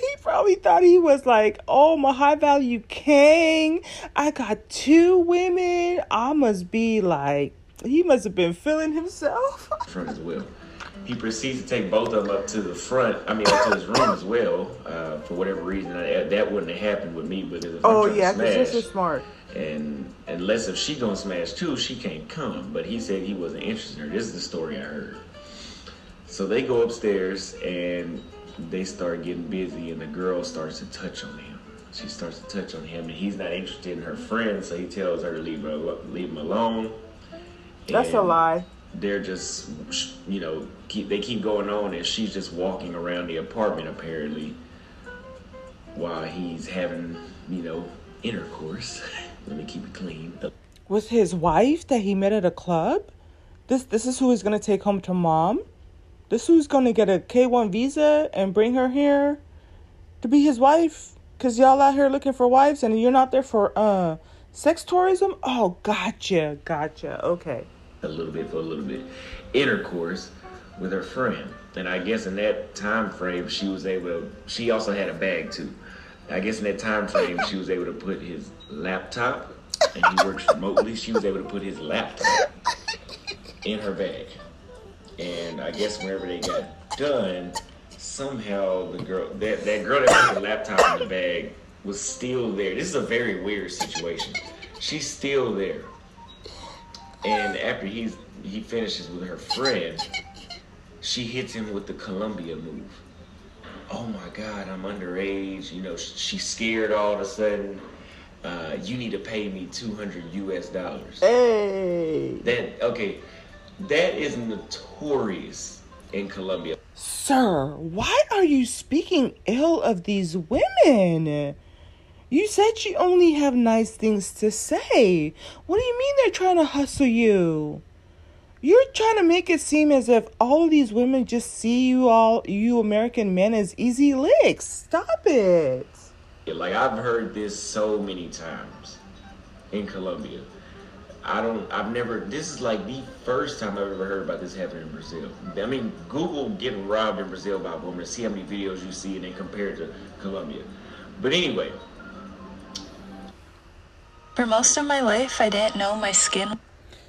he probably thought he was like, oh, my high value king. I got two women. I must be like he must have been feeling himself. front as well. He proceeds to take both of them up to the front. I mean, up to his room as well. Uh, for whatever reason, I, that wouldn't have happened with me. But if oh yeah, because this is smart. And unless if she gonna smash too, she can't come. But he said he wasn't interested in her. This is the story I heard. So they go upstairs and they start getting busy, and the girl starts to touch on him. She starts to touch on him, and he's not interested in her friend, so he tells her to leave her leave him alone. That's a lie. They're just, you know, keep they keep going on, and she's just walking around the apartment apparently, while he's having, you know, intercourse. Let me keep it clean. With his wife that he met at a club. This this is who he's gonna take home to mom. This who's gonna get a K one visa and bring her here to be his wife. Cause y'all out here looking for wives and you're not there for uh sex tourism. Oh, gotcha, gotcha. Okay a little bit for a little bit intercourse with her friend. And I guess in that time frame, she was able. She also had a bag too. I guess in that time frame, she was able to put his laptop, and he works remotely. She was able to put his laptop in her bag. And I guess whenever they got done, somehow the girl, that, that girl that put the laptop in the bag, was still there. This is a very weird situation. She's still there. And after he's he finishes with her friend, she hits him with the Colombia move. Oh my God, I'm underage. You know, she's scared all of a sudden. Uh, you need to pay me 200 US dollars. Hey. That okay, that is notorious in Colombia. Sir, why are you speaking ill of these women? You said you only have nice things to say. What do you mean they're trying to hustle you? You're trying to make it seem as if all of these women just see you all, you American men, as easy licks. Stop it. Like, I've heard this so many times in Colombia. I don't, I've never, this is like the first time I've ever heard about this happening in Brazil. I mean, Google getting robbed in Brazil by a woman see how many videos you see and then compare it to Colombia. But anyway, for most of my life, I didn't know my skin.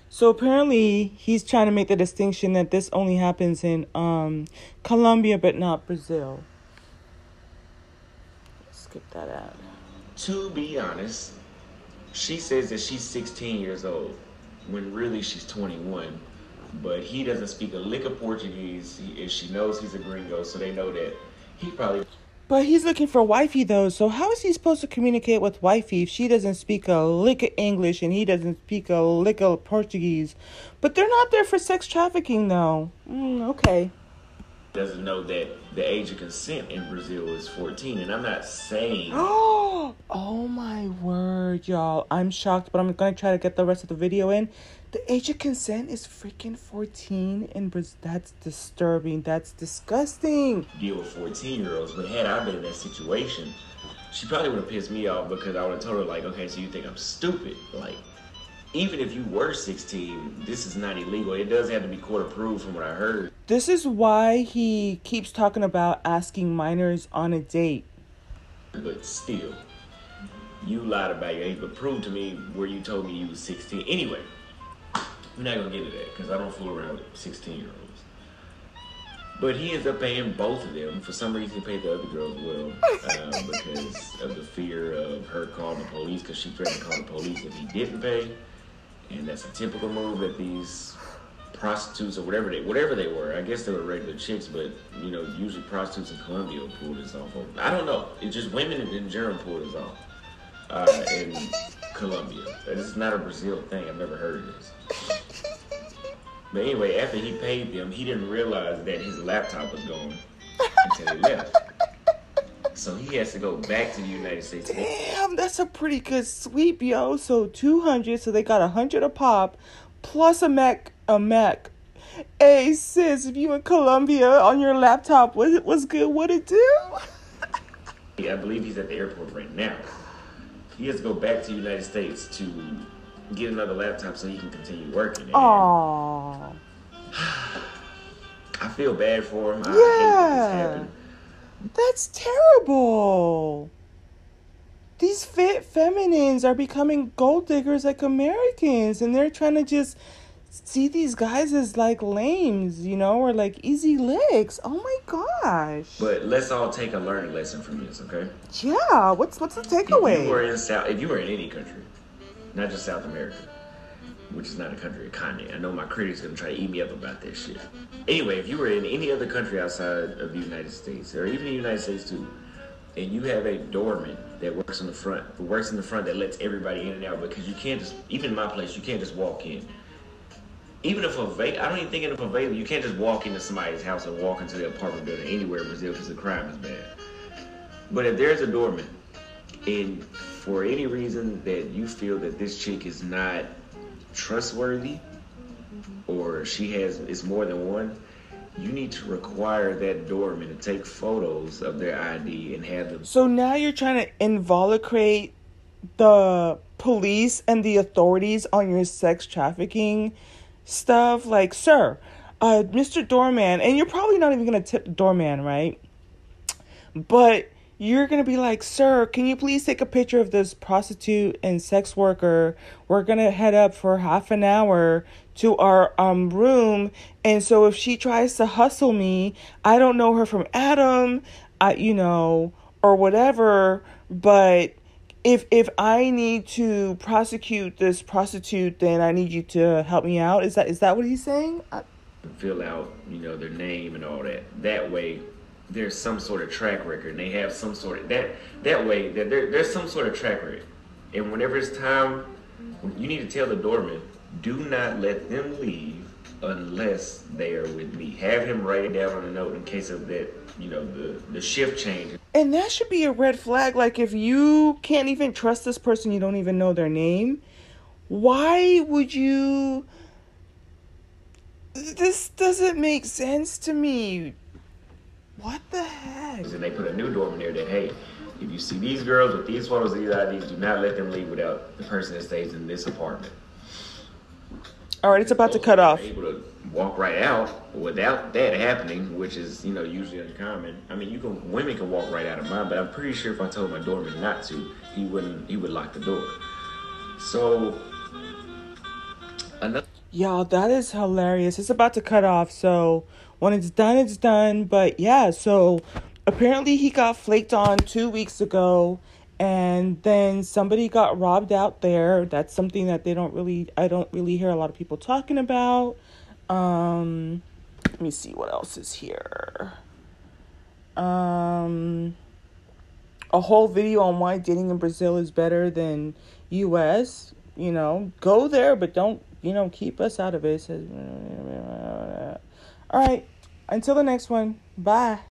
So apparently he's trying to make the distinction that this only happens in um, Colombia but not Brazil. Skip that out. To be honest, she says that she's 16 years old when really she's 21. But he doesn't speak a lick of Portuguese. He, she knows he's a gringo, so they know that he probably but he's looking for wifey though, so how is he supposed to communicate with wifey if she doesn't speak a lick of English and he doesn't speak a lick of Portuguese? But they're not there for sex trafficking though. Mm, okay. Doesn't know that the age of consent in Brazil is 14, and I'm not saying. Oh, oh my word, y'all! I'm shocked, but I'm gonna try to get the rest of the video in. The age of consent is freaking 14 and that's disturbing. That's disgusting. Deal with 14 year olds, but had I been in that situation, she probably would have pissed me off because I would have told her, like, okay, so you think I'm stupid. Like, even if you were 16, this is not illegal. It does have to be court approved from what I heard. This is why he keeps talking about asking minors on a date. But still, you lied about your age, but prove to me where you told me you was 16. Anyway, we're not gonna get to that because I don't fool around with 16 year olds. But he ends up paying both of them. For some reason, he paid the other girl as well uh, because of the fear of her calling the police because she threatened to call the police if he didn't pay. And that's a typical move that these prostitutes or whatever they whatever they were. I guess they were regular chicks, but you know, usually prostitutes in Colombia pull this off. I don't know. It's just women in general pull this off uh, in Colombia. This is not a Brazil thing. I've never heard of this. But anyway, after he paid them, he didn't realize that his laptop was gone until he left. So he has to go back to the United States. Damn, that's a pretty good sweep, yo. So two hundred, so they got a hundred a pop, plus a Mac, a Mac. Hey sis, if you in Colombia on your laptop, was it was good? What it do? yeah, I believe he's at the airport right now. He has to go back to the United States to get another laptop so he can continue working. Aww. I feel bad for him. Yeah. That's terrible. These fit feminines are becoming gold diggers like Americans, and they're trying to just see these guys as like lames, you know, or like easy licks. Oh my gosh. But let's all take a learning lesson from this, okay? Yeah. What's what's the takeaway? If you were in South, if you were in any country, not just South America, which is not a country, a continent. I know my critics gonna try to eat me up about that shit. Anyway, if you were in any other country outside of the United States, or even the United States too, and you have a doorman that works in the front, who works in the front that lets everybody in and out, because you can't just, even in my place, you can't just walk in. Even if a va- I don't even think if a you can't just walk into somebody's house and walk into the apartment building anywhere in Brazil because the crime is bad. But if there's a doorman, and for any reason that you feel that this chick is not trustworthy or she has is more than one, you need to require that doorman to take photos of their ID and have them. So now you're trying to involucrate the police and the authorities on your sex trafficking stuff. Like, sir, uh, Mr. Doorman, and you're probably not even gonna tip the doorman, right? But you're going to be like, Sir, can you please take a picture of this prostitute and sex worker? We're going to head up for half an hour to our um room. And so if she tries to hustle me, I don't know her from Adam, I, you know, or whatever. But if if I need to prosecute this prostitute, then I need you to help me out. Is that is that what he's saying? I- Fill out, you know, their name and all that. That way, there's some sort of track record and they have some sort of that that way that there, there's some sort of track record. And whenever it's time you need to tell the doorman do not let them leave unless they are with me. Have him write it down on a note in case of that you know the the shift change. And that should be a red flag like if you can't even trust this person you don't even know their name why would you this doesn't make sense to me what the heck? And they put a new doorman there that, hey, if you see these girls with these photos these IDs, do not let them leave without the person that stays in this apartment. All right, it's about to cut off. Able to walk right out without that happening, which is you know usually uncommon. I mean, you can women can walk right out of mine, but I'm pretty sure if I told my doorman not to, he wouldn't. He would lock the door. So another. Y'all, that is hilarious. It's about to cut off, so when it's done, it's done. But yeah, so apparently he got flaked on two weeks ago, and then somebody got robbed out there. That's something that they don't really, I don't really hear a lot of people talking about. Um, let me see what else is here. Um, a whole video on why dating in Brazil is better than U.S. You know, go there, but don't you know keep us out of it. All right, until the next one. Bye.